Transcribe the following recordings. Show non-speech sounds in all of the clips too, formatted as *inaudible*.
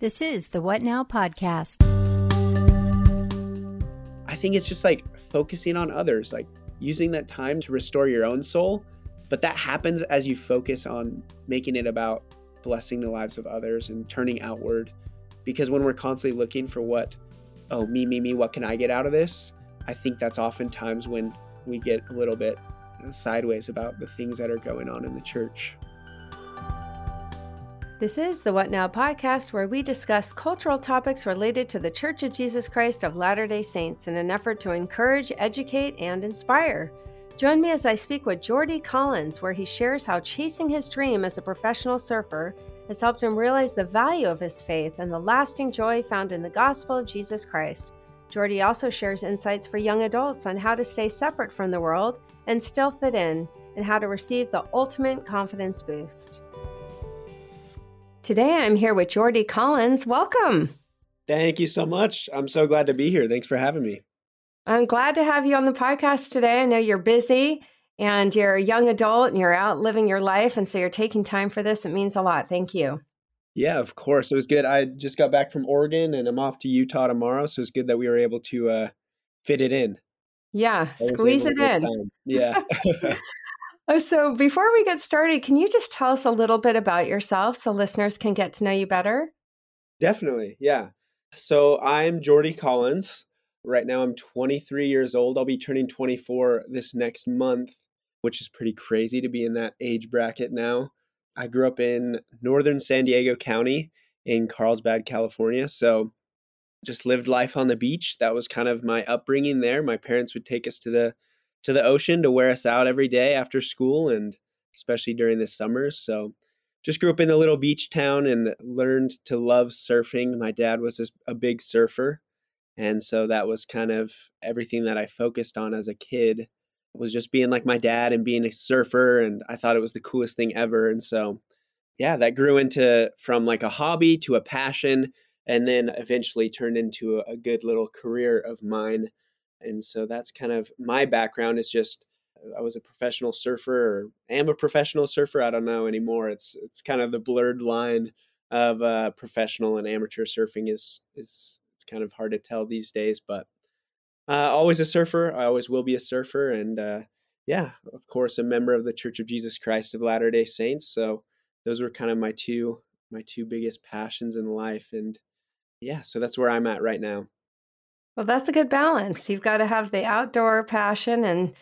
This is the What Now podcast. I think it's just like focusing on others, like using that time to restore your own soul. But that happens as you focus on making it about blessing the lives of others and turning outward. Because when we're constantly looking for what, oh, me, me, me, what can I get out of this? I think that's oftentimes when we get a little bit sideways about the things that are going on in the church. This is the What Now podcast, where we discuss cultural topics related to the Church of Jesus Christ of Latter day Saints in an effort to encourage, educate, and inspire. Join me as I speak with Jordy Collins, where he shares how chasing his dream as a professional surfer has helped him realize the value of his faith and the lasting joy found in the gospel of Jesus Christ. Jordy also shares insights for young adults on how to stay separate from the world and still fit in, and how to receive the ultimate confidence boost. Today I'm here with Jordy Collins. Welcome. Thank you so much. I'm so glad to be here. Thanks for having me. I'm glad to have you on the podcast today. I know you're busy and you're a young adult and you're out living your life. And so you're taking time for this. It means a lot. Thank you. Yeah, of course. It was good. I just got back from Oregon and I'm off to Utah tomorrow. So it's good that we were able to uh, fit it in. Yeah, squeeze it in. Time. Yeah. *laughs* *laughs* *laughs* Oh, so before we get started, can you just tell us a little bit about yourself so listeners can get to know you better? Definitely. Yeah. So I'm Jordy Collins. Right now I'm 23 years old. I'll be turning 24 this next month, which is pretty crazy to be in that age bracket now. I grew up in northern San Diego County in Carlsbad, California. So just lived life on the beach. That was kind of my upbringing there. My parents would take us to the to the ocean to wear us out every day after school and especially during the summers. So just grew up in a little beach town and learned to love surfing. My dad was a big surfer. And so that was kind of everything that I focused on as a kid was just being like my dad and being a surfer and I thought it was the coolest thing ever and so yeah that grew into from like a hobby to a passion and then eventually turned into a, a good little career of mine and so that's kind of my background is just I was a professional surfer or am a professional surfer. I don't know anymore. It's it's kind of the blurred line of uh, professional and amateur surfing is is it's kind of hard to tell these days. But uh, always a surfer. I always will be a surfer, and uh, yeah, of course, a member of the Church of Jesus Christ of Latter Day Saints. So those were kind of my two my two biggest passions in life, and yeah, so that's where I'm at right now. Well, that's a good balance. You've got to have the outdoor passion and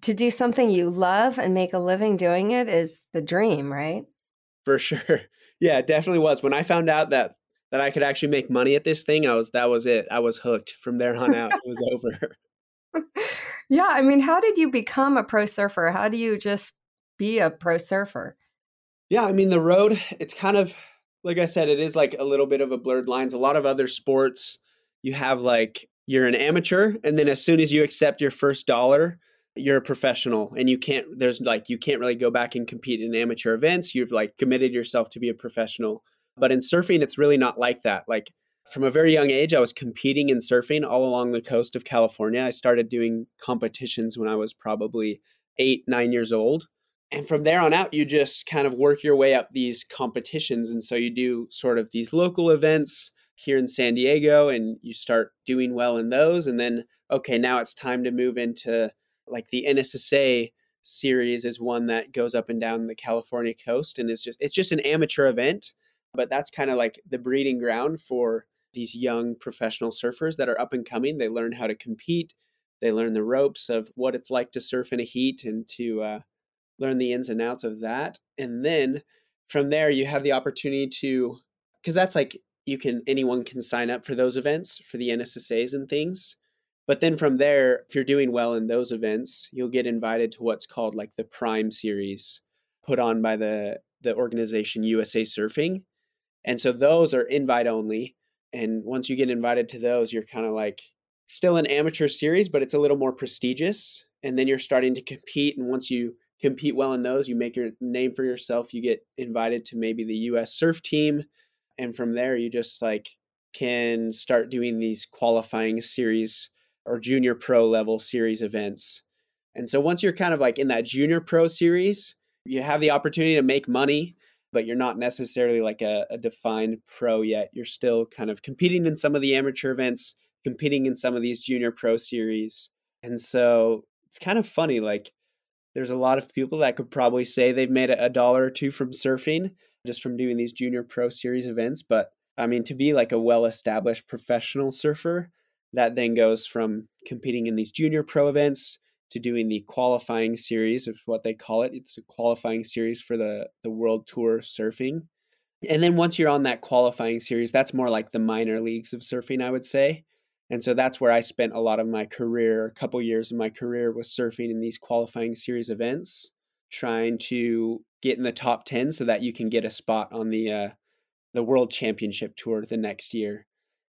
to do something you love and make a living doing it is the dream, right? For sure. *laughs* Yeah, it definitely was. When I found out that that I could actually make money at this thing, I was that was it. I was hooked. From there on out, it was over. *laughs* *laughs* yeah, I mean, how did you become a pro surfer? How do you just be a pro surfer? Yeah, I mean, the road, it's kind of like I said, it is like a little bit of a blurred lines. A lot of other sports, you have like you're an amateur and then as soon as you accept your first dollar you're a professional and you can't there's like you can't really go back and compete in amateur events. You've like committed yourself to be a professional. But in surfing it's really not like that. Like from a very young age i was competing in surfing all along the coast of california. I started doing competitions when i was probably eight nine years old. And from there on out you just kind of work your way up these competitions. And so you do sort of these local events here in San Diego and you start doing well in those and then okay now it's time to move into like the NSSA series is one that goes up and down the California coast and it's just it's just an amateur event but that's kind of like the breeding ground for these young professional surfers that are up and coming. They learn how to compete they learn the ropes of what it's like to surf in a heat and to uh, learn the ins and outs of that and then from there you have the opportunity to because that's like you can anyone can sign up for those events for the NSSAs and things. But then from there, if you're doing well in those events, you'll get invited to what's called like the Prime Series, put on by the the organization USA Surfing. And so those are invite only. And once you get invited to those, you're kind of like still an amateur series, but it's a little more prestigious. And then you're starting to compete. And once you compete well in those, you make your name for yourself. You get invited to maybe the US surf team and from there you just like can start doing these qualifying series or junior pro level series events and so once you're kind of like in that junior pro series you have the opportunity to make money but you're not necessarily like a, a defined pro yet. You're still kind of competing in some of the amateur events, competing in some of these junior pro series. And so it's kind of funny. Like, there's a lot of people that could probably say they've made a dollar or two from surfing just from doing these junior pro series events. But I mean, to be like a well established professional surfer, that then goes from competing in these junior pro events to doing the qualifying series is what they call it. It's a qualifying series for the the World Tour surfing. And then once you're on that qualifying series, that's more like the minor leagues of surfing, I would say. And so that's where I spent a lot of my career, a couple years of my career was surfing in these qualifying series events, trying to get in the top 10 so that you can get a spot on the uh, the World Championship Tour the next year.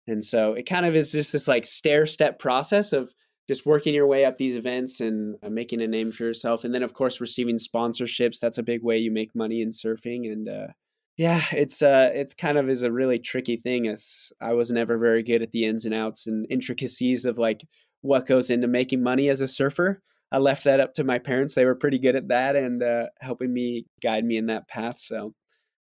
And so it kind of is just this like stair step process of just working your way up these events and uh, making a name for yourself. And then, of course, receiving sponsorships. That's a big way you make money in surfing. And uh, yeah, it's uh, it's kind of is a really tricky thing. As I was never very good at the ins and outs and intricacies of like what goes into making money as a surfer. I left that up to my parents. They were pretty good at that and uh, helping me guide me in that path. So,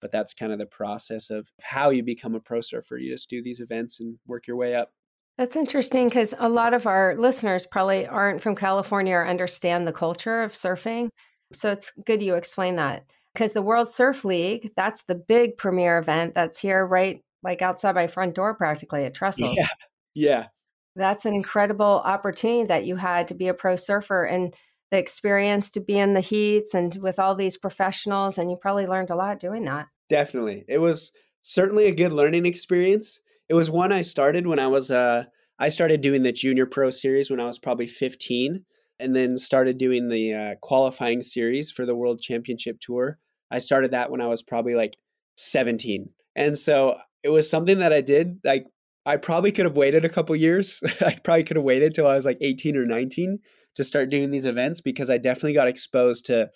but that's kind of the process of how you become a pro surfer. You just do these events and work your way up. That's interesting because a lot of our listeners probably aren't from California or understand the culture of surfing. So it's good you explain that because the World Surf League, that's the big premier event that's here right like outside my front door practically at Trestles. Yeah. Yeah. That's an incredible opportunity that you had to be a pro surfer and the experience to be in the heats and with all these professionals and you probably learned a lot doing that. Definitely. It was certainly a good learning experience. It was one I started when I was uh I started doing the junior pro series when I was probably 15 and then started doing the uh, qualifying series for the world championship tour. I started that when I was probably like 17. And so it was something that I did like I probably could have waited a couple years. *laughs* I probably could have waited till I was like 18 or 19 to start doing these events because I definitely got exposed to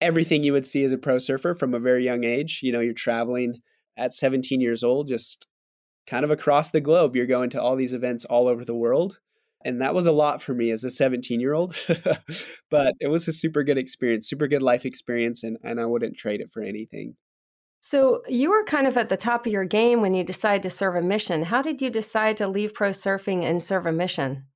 everything you would see as a pro surfer from a very young age. You know, you're traveling at 17 years old, just kind of across the globe. You're going to all these events all over the world. And that was a lot for me as a 17 year old. *laughs* but it was a super good experience, super good life experience. And, and I wouldn't trade it for anything. So you were kind of at the top of your game when you decided to serve a mission. How did you decide to leave pro surfing and serve a mission?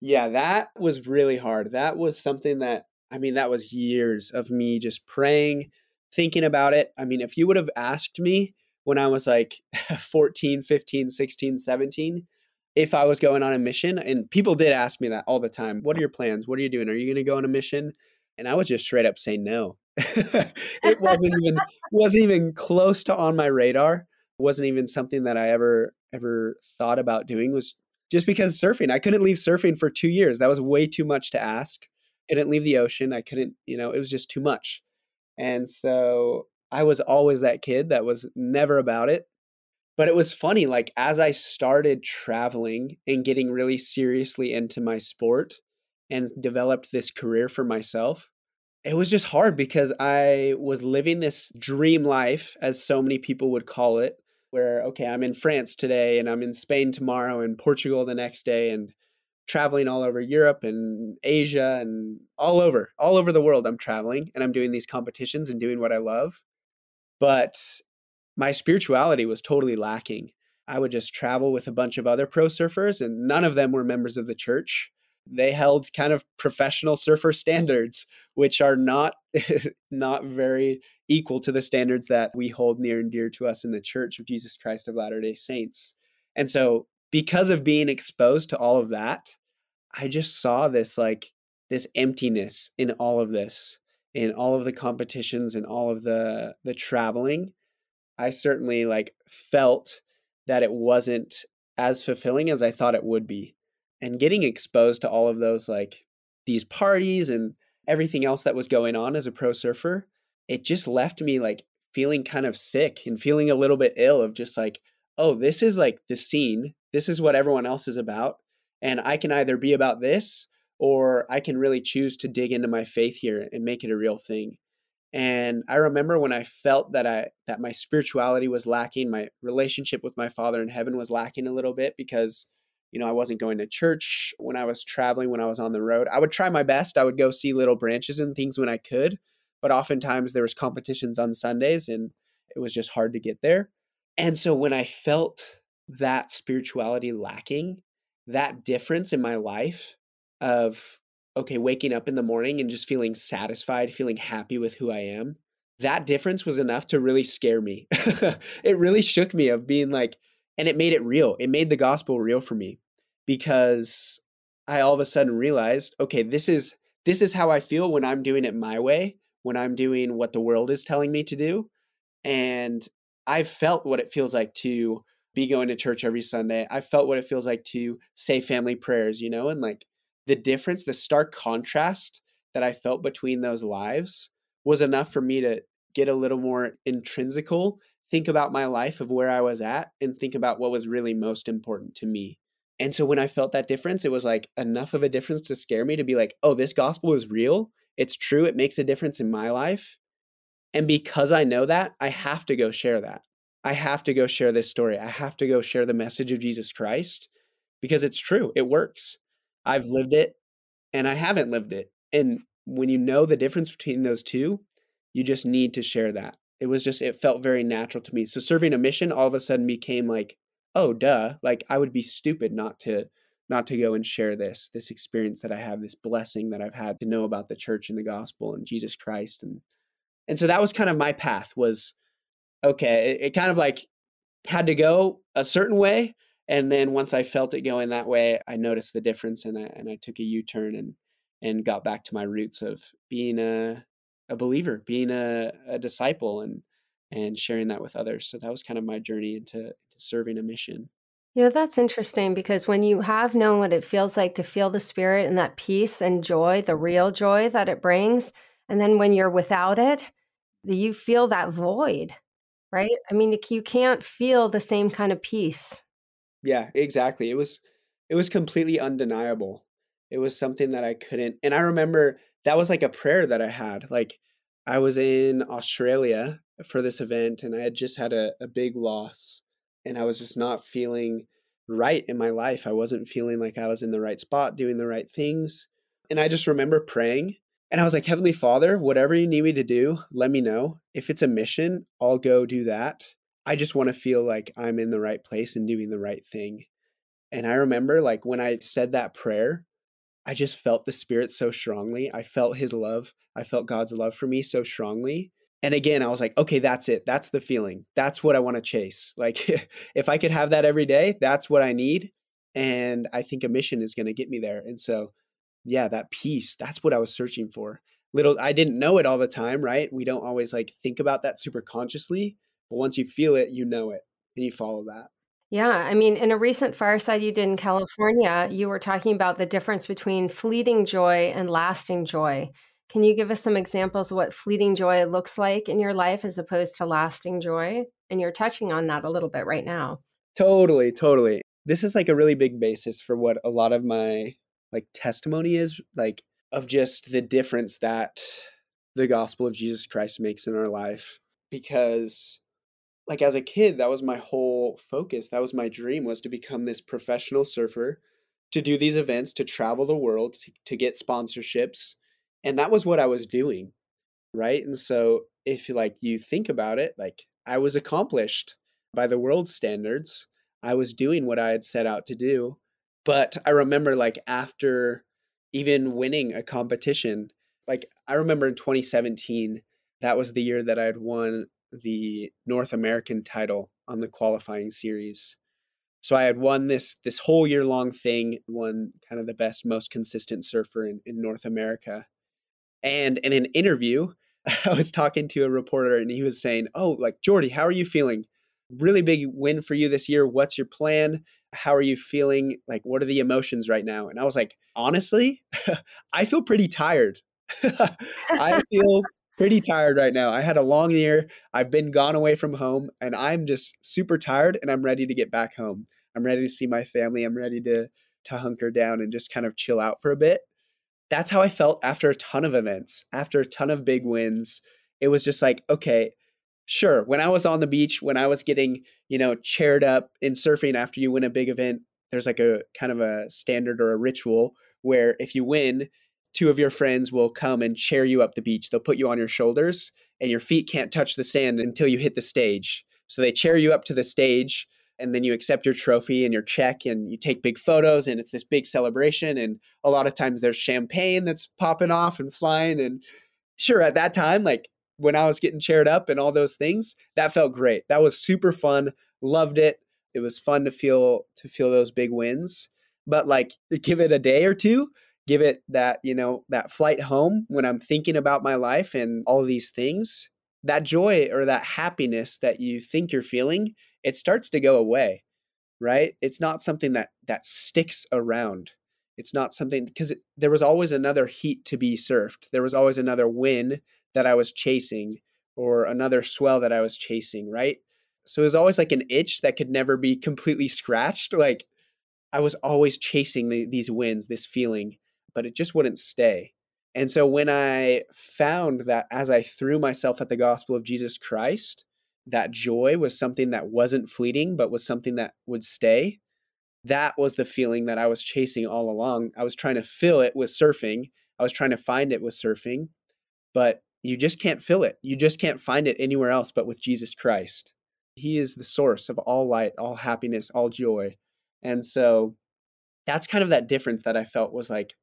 Yeah, that was really hard. That was something that, I mean, that was years of me just praying, thinking about it. I mean, if you would have asked me when I was like *laughs* 14, 15, 16, 17, if I was going on a mission, and people did ask me that all the time what are your plans? What are you doing? Are you going to go on a mission? And I would just straight up say no. *laughs* *laughs* it wasn't even wasn't even close to on my radar. It wasn't even something that I ever ever thought about doing. Was just because surfing. I couldn't leave surfing for two years. That was way too much to ask. Couldn't leave the ocean. I couldn't. You know, it was just too much. And so I was always that kid that was never about it. But it was funny, like as I started traveling and getting really seriously into my sport and developed this career for myself, it was just hard because I was living this dream life, as so many people would call it, where, okay, I'm in France today and I'm in Spain tomorrow and Portugal the next day and traveling all over Europe and Asia and all over, all over the world. I'm traveling and I'm doing these competitions and doing what I love. But my spirituality was totally lacking. I would just travel with a bunch of other pro surfers, and none of them were members of the church they held kind of professional surfer standards which are not *laughs* not very equal to the standards that we hold near and dear to us in the church of Jesus Christ of Latter-day Saints. And so because of being exposed to all of that, I just saw this like this emptiness in all of this, in all of the competitions and all of the the traveling. I certainly like felt that it wasn't as fulfilling as I thought it would be and getting exposed to all of those like these parties and everything else that was going on as a pro surfer it just left me like feeling kind of sick and feeling a little bit ill of just like oh this is like the scene. This is what everyone else is about and i can either be about this or i can really choose to dig into my faith here and make it a real thing. And i remember when i felt that i that my spirituality was lacking my relationship with my father in heaven was lacking a little bit because you know, I wasn't going to church when I was traveling, when I was on the road. I would try my best. I would go see little branches and things when I could, but oftentimes there was competitions on Sundays and it was just hard to get there. And so when I felt that spirituality lacking, that difference in my life of okay, waking up in the morning and just feeling satisfied, feeling happy with who I am, that difference was enough to really scare me. *laughs* it really shook me of being like, and it made it real. It made the gospel real for me because I all of a sudden realized, okay, this is this is how I feel when I'm doing it my way, when I'm doing what the world is telling me to do. And I've felt what it feels like to be going to church every Sunday. I felt what it feels like to say family prayers, you know, and like the difference, the stark contrast that I felt between those lives was enough for me to get a little more intrinsical, think about my life of where I was at, and think about what was really most important to me. And so when I felt that difference, it was like enough of a difference to scare me to be like, oh, this gospel is real. It's true. It makes a difference in my life. And because I know that, I have to go share that. I have to go share this story. I have to go share the message of Jesus Christ because it's true. It works. I've lived it and I haven't lived it. And when you know the difference between those two, you just need to share that. It was just, it felt very natural to me. So serving a mission all of a sudden became like, oh, duh. Like I would be stupid not to not to go and share this this experience that I have, this blessing that I've had to know about the church and the gospel and Jesus Christ and and so that was kind of my path was okay, it, it kind of like had to go a certain way and then once I felt it going that way, I noticed the difference and I, and I took a U-turn and and got back to my roots of being a a believer, being a, a disciple and and sharing that with others. So that was kind of my journey into, into serving a mission. Yeah, that's interesting because when you have known what it feels like to feel the spirit and that peace and joy, the real joy that it brings, and then when you're without it, you feel that void, right? I mean, you can't feel the same kind of peace yeah, exactly. It was it was completely undeniable. It was something that I couldn't and I remember that was like a prayer that I had. Like I was in Australia for this event and I had just had a, a big loss and I was just not feeling right in my life. I wasn't feeling like I was in the right spot, doing the right things. And I just remember praying and I was like, Heavenly Father, whatever you need me to do, let me know. If it's a mission, I'll go do that. I just want to feel like I'm in the right place and doing the right thing. And I remember like when I said that prayer, I just felt the spirit so strongly. I felt his love. I felt God's love for me so strongly. And again, I was like, okay, that's it. That's the feeling. That's what I want to chase. *laughs* Like if I could have that every day, that's what I need. And I think a mission is going to get me there. And so, yeah, that peace, that's what I was searching for. Little I didn't know it all the time, right? We don't always like think about that super consciously, but once you feel it, you know it and you follow that. Yeah. I mean, in a recent fireside you did in California, you were talking about the difference between fleeting joy and lasting joy. Can you give us some examples of what fleeting joy looks like in your life as opposed to lasting joy? And you're touching on that a little bit right now. Totally, totally. This is like a really big basis for what a lot of my like testimony is like of just the difference that the gospel of Jesus Christ makes in our life because like as a kid that was my whole focus that was my dream was to become this professional surfer to do these events to travel the world to, to get sponsorships and that was what i was doing right? And so if like you think about it like i was accomplished by the world standards i was doing what i had set out to do but i remember like after even winning a competition like i remember in 2017 that was the year that i had won the North American title on the qualifying series. So I had won this this whole year long thing, won kind of the best, most consistent surfer in, in North America. And in an interview, *laughs* I was talking to a reporter and he was saying, Oh, like Jordy, how are you feeling? Really big win for you this year. What's your plan? How are you feeling? Like, what are the emotions right now? And I was like, honestly, *laughs* I feel pretty tired. *laughs* I feel pretty tired right now. I had a long year. I've been gone away from home and I'm just super tired and I'm ready to get back home. I'm ready to see my family. I'm ready to to hunker down and just kind of chill out for a bit. That's how I felt after a ton of events, after a ton of big wins. It was just like, okay, sure, when I was on the beach, when I was getting, you know, chaired up in surfing after you win a big event, there's like a kind of a standard or a ritual where if you win, two of your friends will come and chair you up the beach. They'll put you on your shoulders and your feet can't touch the sand until you hit the stage. So they chair you up to the stage and then you accept your trophy and your check and you take big photos and it's this big celebration and a lot of times there's champagne that's popping off and flying and sure at that time like when I was getting chaired up and all those things that felt great that was super fun loved it it was fun to feel to feel those big wins but like give it a day or two give it that you know that flight home when i'm thinking about my life and all these things that joy or that happiness that you think you're feeling it starts to go away right? It's not something that that sticks around. It's not something because there was always another heat to be surfed. There was always another win that i was chasing or another swell that i was chasing right? So it was always like an itch that could never be completely scratched. Like i was always chasing the, these wins this feeling but it just wouldn't stay and so when I found that as I threw myself at the gospel of Jesus Christ, that joy was something that wasn't fleeting, but was something that would stay. That was the feeling that I was chasing all along. I was trying to fill it with surfing. I was trying to find it with surfing, but you just can't fill it. You just can't find it anywhere else but with Jesus Christ. He is the source of all light, all happiness, all joy. And so that's kind of that difference that I felt was like,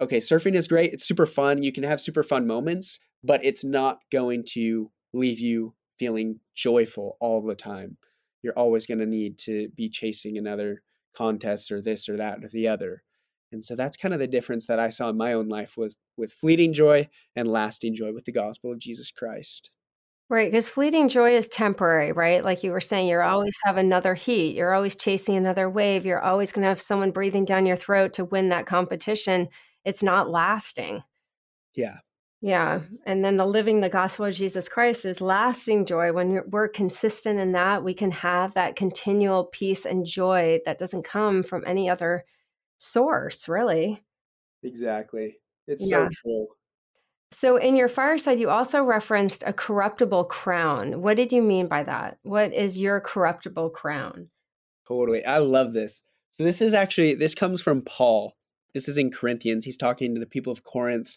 okay, surfing is great. It's super fun. You can have super fun moments, but it's not going to leave you feeling joyful all the time. You're always going to need to be chasing another contest or this or that or the other. And so that's kind of the difference that I saw in my own life with with fleeting joy and lasting joy with the gospel of Jesus Christ. Right, because fleeting joy is temporary, right? Like you were saying, you're always have another heat. You're always chasing another wave. You're always going to have someone breathing down your throat to win that competition it's not lasting. Yeah. Yeah. And then the living the gospel of Jesus Christ is lasting joy. When we're consistent in that, we can have that continual peace and joy that doesn't come from any other source, really. Exactly. It's yeah. so true. So, in your fireside, you also referenced a corruptible crown. What did you mean by that? What is your corruptible crown? Totally. I love this. So, this is actually, this comes from Paul. This is in Corinthians. He's talking to the people of Corinth,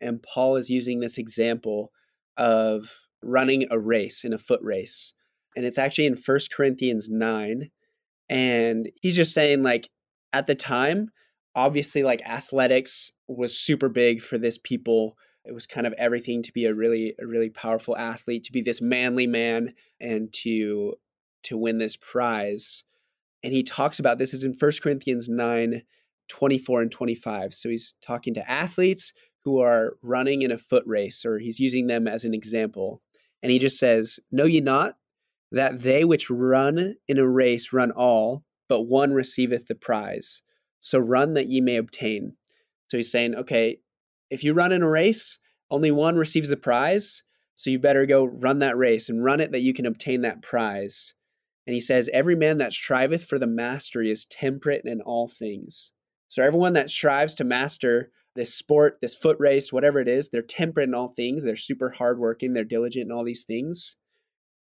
and Paul is using this example of running a race in a foot race. And it's actually in First Corinthians 9. And he's just saying, like, at the time, obviously, like, athletics was super big for this people. It was kind of everything to be a really, a really powerful athlete, to be this manly man, and to to win this prize. And he talks about this is in First Corinthians 9 24 and 25. So he's talking to athletes who are running in a foot race, or he's using them as an example. And he just says, Know ye not that they which run in a race run all, but one receiveth the prize. So run that ye may obtain. So he's saying, okay, if you run in a race, only one receives the prize. So you better go run that race and run it that you can obtain that prize. And he says, Every man that striveth for the mastery is temperate in all things. So everyone that strives to master this sport, this foot race, whatever it is, they're temperate in all things. They're super hardworking. They're diligent in all these things.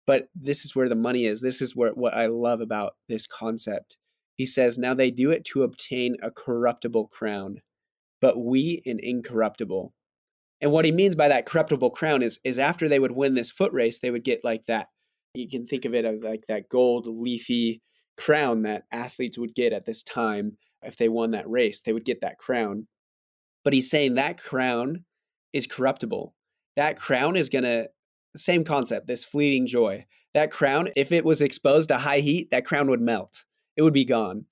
But this is where the money is. This is where what I love about this concept. He says, "Now they do it to obtain a corruptible crown, but we an incorruptible." And what he means by that corruptible crown is is after they would win this foot race, they would get like that. You can think of it as like that gold leafy crown that athletes would get at this time if they won that race, they would get that crown. But he's saying that crown is corruptible. That crown is going to, same concept, this fleeting joy. That crown, if it was exposed to high heat, that crown would melt. It would be gone.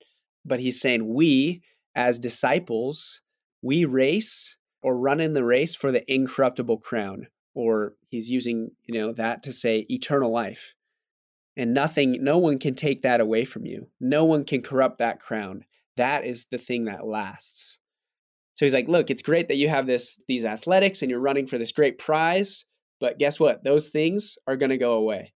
But he's saying we, as disciples, we race or run in the race for the incorruptible crown. Or he's using, you know, that to say eternal life. And nothing, no one can take that away from you. No one can corrupt that crown that is the thing that lasts. So he's like, look, it's great that you have this these athletics and you're running for this great prize, but guess what? Those things are going to go away.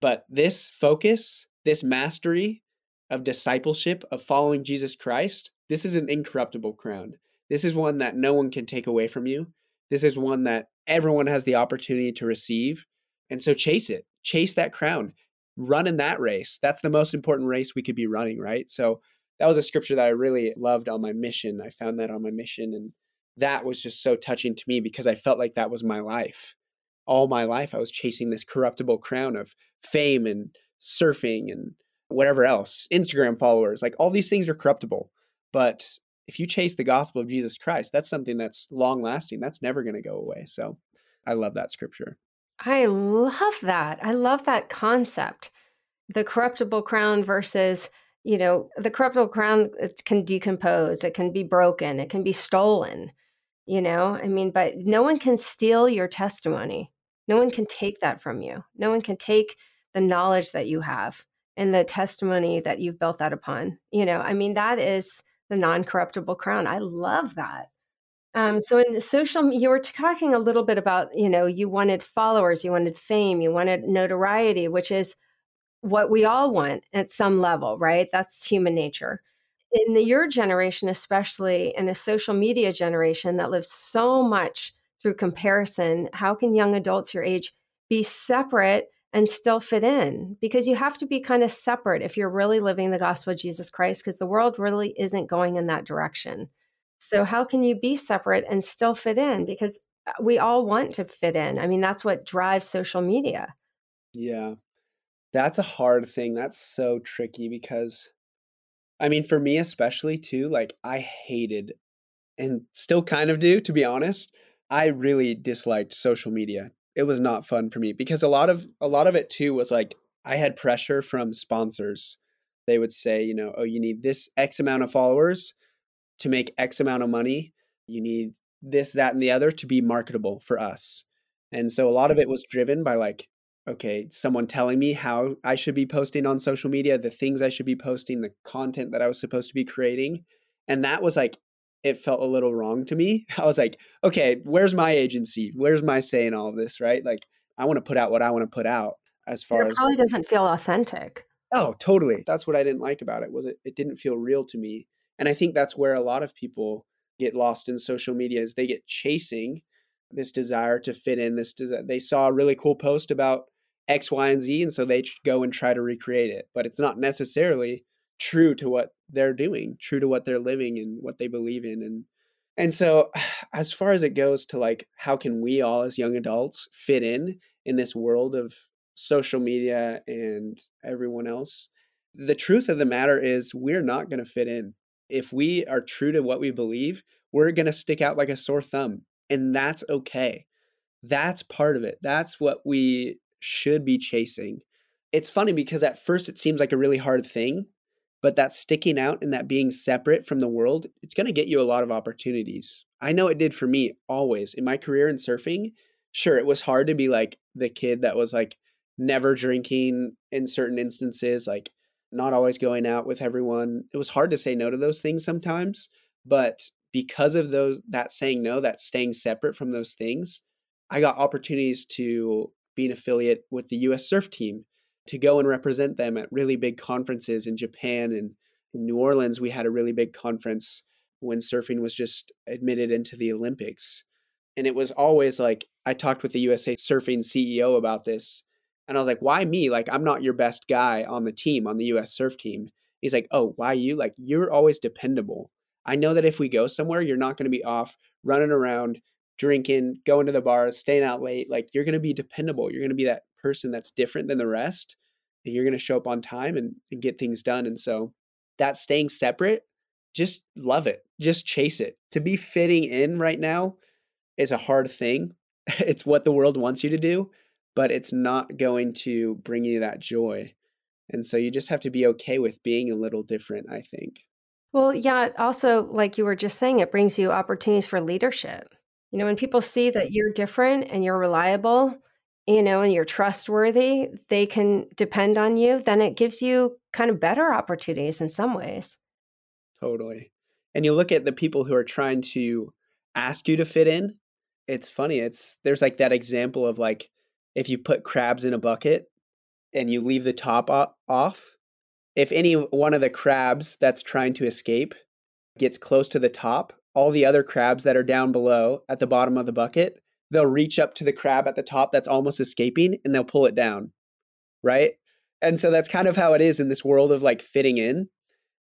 But this focus, this mastery of discipleship, of following Jesus Christ, this is an incorruptible crown. This is one that no one can take away from you. This is one that everyone has the opportunity to receive. And so chase it. Chase that crown. Run in that race. That's the most important race we could be running, right? So that was a scripture that I really loved on my mission. I found that on my mission and that was just so touching to me because I felt like that was my life. All my life, I was chasing this corruptible crown of fame and surfing and whatever else, Instagram followers, like all these things are corruptible. But if you chase the gospel of Jesus Christ, that's something that's long lasting. That's never going to go away. So I love that scripture. I love that. I love that concept. The corruptible crown versus, you know, the corruptible crown can decompose, it can be broken, it can be stolen. You know, I mean, but no one can steal your testimony. No one can take that from you. No one can take the knowledge that you have and the testimony that you've built that upon. You know, I mean, that is the non corruptible crown. I love that. Um, so in the social, you were talking a little bit about, you know, you wanted followers, you wanted fame, you wanted notoriety, which is what we all want at some level, right? That's human nature. In the, your generation, especially in a social media generation that lives so much through comparison, how can young adults your age be separate and still fit in because you have to be kind of separate if you're really living the gospel of Jesus Christ because the world really isn't going in that direction. So how can you be separate and still fit in because uh, we all want to fit in. I mean that's what drives social media. Yeah. That's a hard thing. That's so tricky because I mean for me especially too like I hated and still kind of do to be honest. I really disliked social media it was not fun for me because a lot of a lot of it too was like I had pressure from sponsors. They would say, you know, oh, you need this X amount of followers to make X amount of money. You need this, that, and the other to be marketable for us. And so a lot of it mm-hmm. was driven by like, okay, someone telling me how I should be posting on social media, the things I should be posting, the content that I was supposed to be creating. And that was like it felt a little wrong to me. *laughs* I was like, okay, where's my agency? Where's my say in all of this, right? Like, I want to put out what I want to put out as far it as probably doesn't feel authentic. Oh, totally. That's what I didn't like about it was it, it didn't feel real to me. And I think that's where a lot of people get lost in social media is they get chasing this desire to fit in this desire. they saw a really cool post about X, Y, and Z, and so they go and try to recreate it. But it's not necessarily true to what they're doing, true to what they're living and what they believe in. And and so *sighs* as far as it goes to like how can we all as young adults fit in in this world of social media and everyone else, the truth of the matter is we're not going to fit in. If we are true to what we believe, we're going to stick out like a sore thumb. And that's okay. That's part of it. That's what we should be chasing. It's funny because at first it seems like a really hard thing but that sticking out and that being separate from the world it's going to get you a lot of opportunities. I know it did for me always. In my career in surfing sure it was hard to be like the kid that was like never drinking in certain instances like not always going out with everyone. It was hard to say no to those things sometimes but because of those that saying no that staying separate from those things i got opportunities to be an affiliate with the us surf team to go and represent them at really big conferences in Japan and in New Orleans. We had a really big conference when surfing was just admitted into the Olympics. And it was always like, I talked with the USA Surfing CEO about this. And I was like, why me? Like, I'm not your best guy on the team, on the US surf team. He's like, oh, why you? Like, you're always dependable. I know that if we go somewhere, you're not going to be off running around, drinking, going to the bars, staying out late. Like, you're going to be dependable. You're going to be that person that's different than the rest and you're going to show up on time and, and get things done and so that staying separate just love it just chase it to be fitting in right now is a hard thing *laughs* it's what the world wants you to do but it's not going to bring you that joy and so you just have to be okay with being a little different i think well yeah also like you were just saying it brings you opportunities for leadership you know when people see that you're different and you're reliable you know, and you're trustworthy, they can depend on you, then it gives you kind of better opportunities in some ways. Totally. And you look at the people who are trying to ask you to fit in, it's funny. It's there's like that example of like if you put crabs in a bucket and you leave the top off, if any one of the crabs that's trying to escape gets close to the top, all the other crabs that are down below at the bottom of the bucket they'll reach up to the crab at the top that's almost escaping and they'll pull it down. Right. And so that's kind of how it is in this world of like fitting in.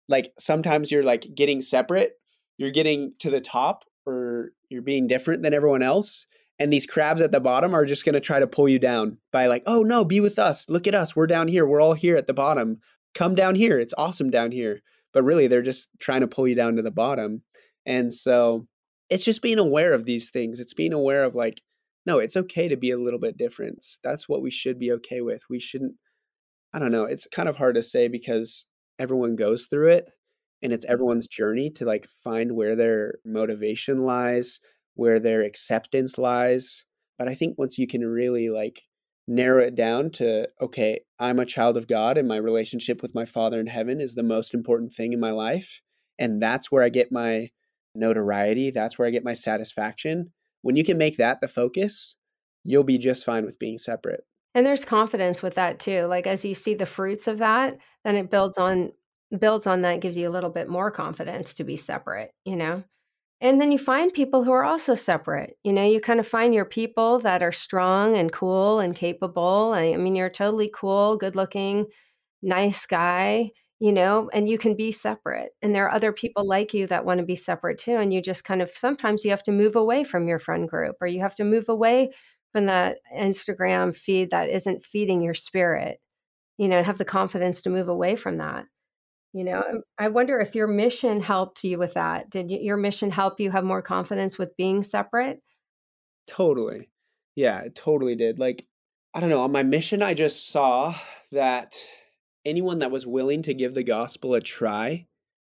Like sometimes you're like getting separate, you're getting to the top, or you're being different than everyone else. And these crabs at the bottom are just going to try to pull you down by like, oh no, be with us. Look at us. We're down here. We're all here at the bottom. Come down here. It's awesome down here. But really, they're just trying to pull you down to the bottom. And so it's just being aware of these things. It's being aware of like, no, it's okay to be a little bit different. That's what we should be okay with. We shouldn't, I don't know. It's kind of hard to say because everyone goes through it and it's mm-hmm. everyone's journey to like find where their motivation lies, where their acceptance lies. But I think once you can really like narrow it down to, okay, I'm a child of God and my relationship with my Father in heaven is the most important thing in my life. And that's where I get my notoriety. That's where I get my satisfaction. When you can make that the focus, you'll be just fine with being separate. And there's confidence with that too. Like as you see the fruits of that, then it builds on builds on that, gives you a little bit more confidence to be separate, you know? And then you find people who are also separate. You know, you kind of find your people that are strong and cool and capable. I mean, you're totally cool, good looking, nice guy, you know, and you can be separate. And there are other people mm-hmm. like you that want to be separate too. And you just kind of sometimes you have to move away from your friend group or you have to move away from that Instagram feed that isn't feeding your spirit, you know, have the confidence to move away from that. You know, I wonder if your mission helped you with that. Did your mission help you have more confidence with being separate? Totally. Yeah, it totally did. Like, I don't know, on my mission, I just saw that anyone that was willing to give the gospel a try,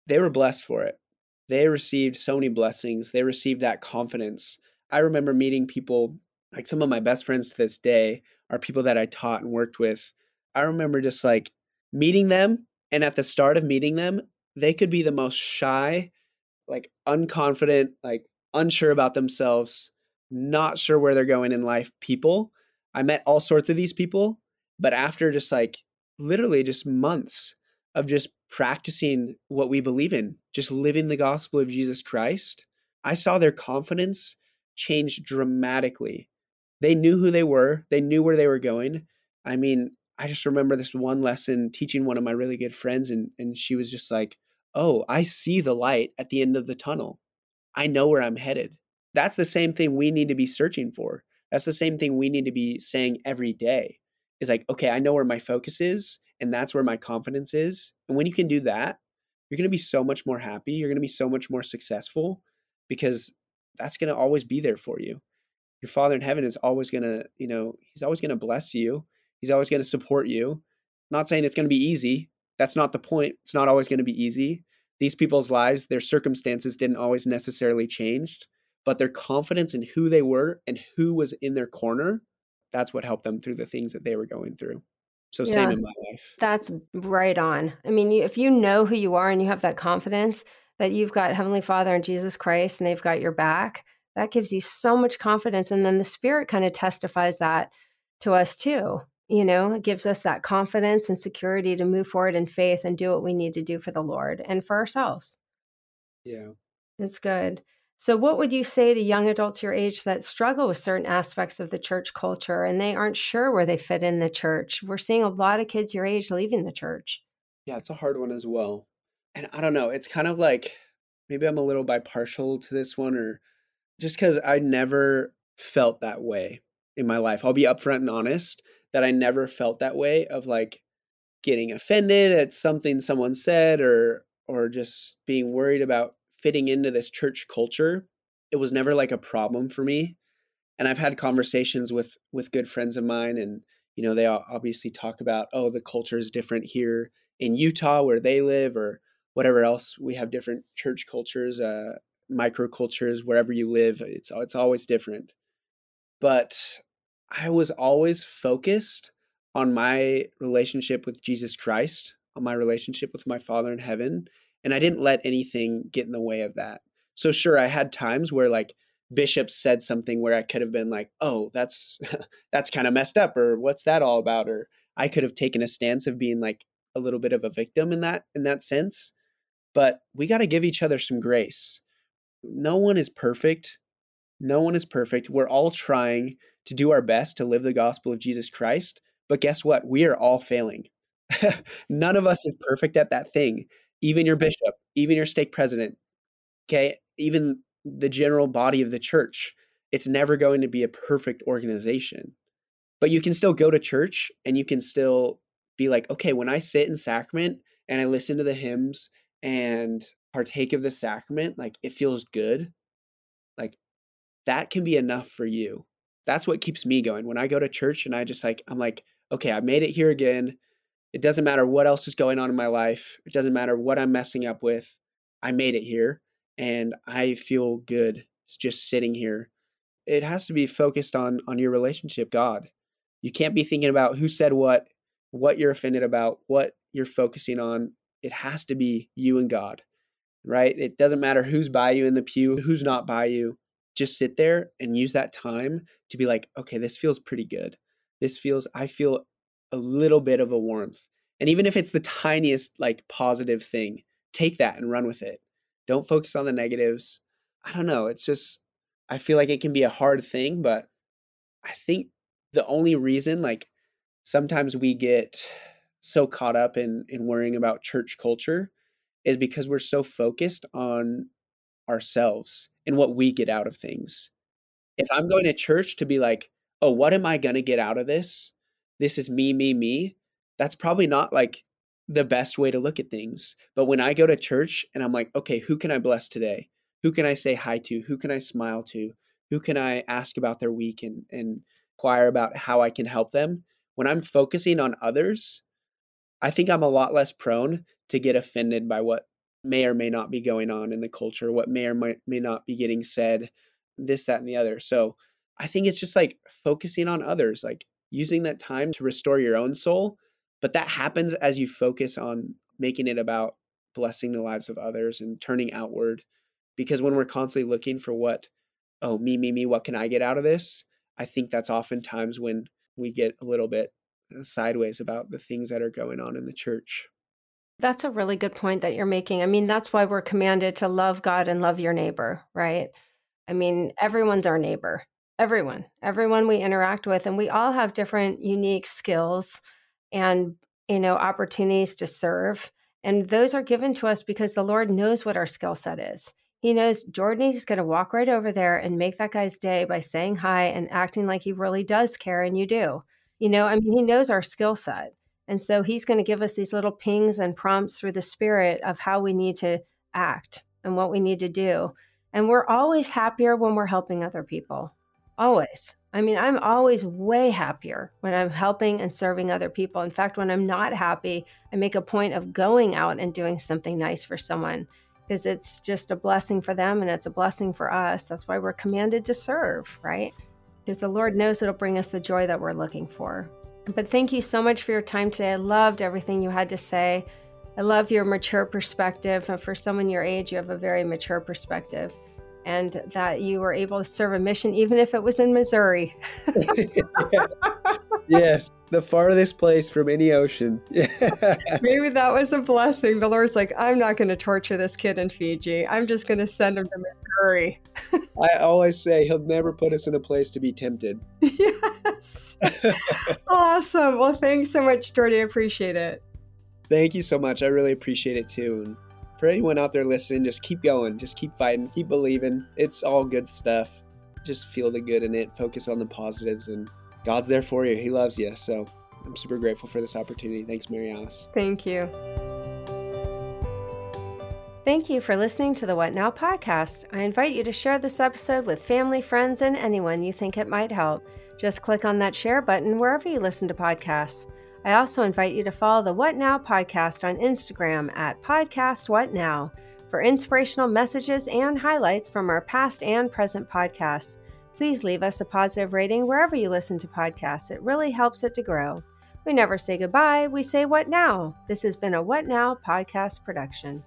they were blessed for it. They received so many blessings. They received that confidence. I remember meeting people, like some of my best friends to this day are people that I taught and worked with. I remember just like meeting them and at the start of meeting them, they could be the most shy, like unconfident, like unsure about themselves, not sure where they're going in life people. I met all sorts of these people, but after just like literally just months of just practicing what we believe in, just living the gospel of Jesus Christ, I saw their confidence change dramatically. They knew who they were, they knew where they were going. I mean, I just remember this one lesson teaching one of my really good friends, and, and she was just like, Oh, I see the light at the end of the tunnel. I know where I'm headed. That's the same thing we need to be searching for. That's the same thing we need to be saying every day is like, okay, I know where my focus is, and that's where my confidence is. And when you can do that, you're going to be so much more happy. You're going to be so much more successful because that's going to always be there for you. Your Father in heaven is always going to, you know, He's always going to bless you He's always going to support you. Not saying it's going to be easy. That's not the point. It's not always going to be easy. These people's lives, their circumstances didn't always necessarily change, but their confidence in who they were and who was in their corner, that's what helped them through the things that they were going through. So yeah, same in my life. That's right on. I mean, if you know who you are and you have that confidence that you've got Heavenly Father and Jesus Christ and they've got your back, that gives you so much confidence. And then the Spirit kind of testifies that to us too you know, it gives us that confidence and security to move forward in faith and do what we need to do for the Lord and for ourselves. Yeah. It's good. So, what would you say to young adults your age that struggle with certain aspects of the church culture and they aren't sure where they fit in the church? We're seeing a lot of kids your age leaving the church. Yeah, it's a hard one as well. And I don't know, it's kind of like maybe I'm a little bipartial to this one or just because I never felt that way in my life. I'll be upfront and honest that I never felt that way of like getting offended at something someone said or or just being worried about fitting into this church culture. It was never like a problem for me. And I've had conversations with with good friends of mine and you know they obviously talk about oh the culture is different here in Utah where they live or whatever else we have different church cultures uh microcultures wherever you live it's it's always different but I was always focused on my relationship with Jesus Christ, on my relationship with my Father in heaven, and I didn't let anything get in the way of that. So sure, I had times where like Bishop said something where I could have been like, "Oh, that's *laughs* that's kind of messed up," or "What's that all about?" or I could have taken a stance of being like a little bit of a victim in that in that sense. But we got to give each other some grace. No one is perfect. No one is perfect. We're all trying to do our best to live the gospel of Jesus Christ. But guess what? We are all failing. *laughs* None of us is perfect at that thing. Even your bishop, even your stake president, okay, even the general body of the church. It's never going to be a perfect organization. But you can still go to church and you can still be like, okay, when I sit in sacrament and I listen to the hymns and partake of the sacrament, like it feels good. Like that can be enough for you. That's what keeps me going. When I go to church and I just like, I'm like, okay, I made it here again. It doesn't matter what else is going on in my life. It doesn't matter what I'm messing up with. I made it here and I feel good just sitting here. It has to be focused on on your relationship God. You can't be thinking about who said what, what you're offended about, what you're focusing on. It has to be you and God. Right? It doesn't matter who's by you in the pew, who's not by you. Just sit there and use that time to be like, okay, this feels pretty good. This feels I feel a little bit of a warmth. And even if it's the tiniest like positive thing, take that and run with it. Don't focus on the negatives. I don't know. It's just, I feel like it can be a hard thing, but I think the only reason, like, sometimes we get so caught up in, in worrying about church culture is because we're so focused on ourselves and what we get out of things. If I'm going to church to be like, oh, what am I going to get out of this? This is me, me, me. That's probably not like the best way to look at things. But when I go to church and I'm like, okay, who can I bless today? Who can I say hi to? Who can I smile to? Who can I ask about their week and, and inquire about how I can help them? When I'm focusing on others, I think I'm a lot less prone to get offended by what may or may not be going on in the culture, what may or may, may not be getting said, this, that, and the other. So I think it's just like focusing on others, like using that time to restore your own soul but that happens as you focus on making it about blessing the lives of others and turning outward. Because when we're constantly looking for what, oh, me, me, me, what can I get out of this? I think that's oftentimes when we get a little bit uh, sideways about the things that are going on in the church. That's a really good point that you're making. I mean, that's why we're commanded to love God and love your neighbor, right? I mean, everyone's our neighbor. Everyone, everyone we interact with, and we all have different unique skills and you know opportunities to serve and those are given to us because the lord knows what our skill set is. He knows jordan is going to walk right over there and make that guy's day by saying hi and acting like he really does care and you do. You know i mean he knows our skill set and so he's going to give us these little pings and prompts through the spirit of how we need to act and what we need to do and we're always happier when we're helping other people always I mean, I'm always way happier when I'm helping and serving other people. In fact, when I'm not happy, I make a point of going out and doing something nice for someone because it's just a blessing for them and it's a blessing for us. That's why we're commanded to serve, right? Because the Lord knows it'll bring us the joy that we're looking for. But thank you so much for your time today. I loved everything you had to say. I love your mature perspective. And for someone your age, you have a very mature perspective and that you were able to serve a mission, even if it was in Missouri. *laughs* yes, the farthest place from any ocean. *laughs* Maybe that was a blessing. The Lord's like, I'm not going to torture this kid in Fiji. I'm just going to send him to Missouri. *laughs* I always say he'll never put us in a place to be tempted. Yes. awesome. Well, thanks so much, Jordy. I appreciate it. Thank you so much. I really appreciate it too for anyone out there listening, just keep going, just keep fighting, keep believing. It's all good stuff. Just feel the good in it, focus on the positives, and God's there for you. He loves you. So I'm super grateful for this opportunity. Thanks, Mary Alice. Thank you. Thank you for listening to the What Now podcast. I invite you to share this episode with family, friends, and anyone you think it might help. Just click on that share button wherever you listen to podcasts. I also invite you to follow the What Now podcast on Instagram at Podcast What Now for inspirational messages and highlights from our past and present podcasts. Please leave us a positive rating wherever you listen to podcasts. It really helps it to grow. We never say goodbye, we say what now. This has been a What Now podcast production.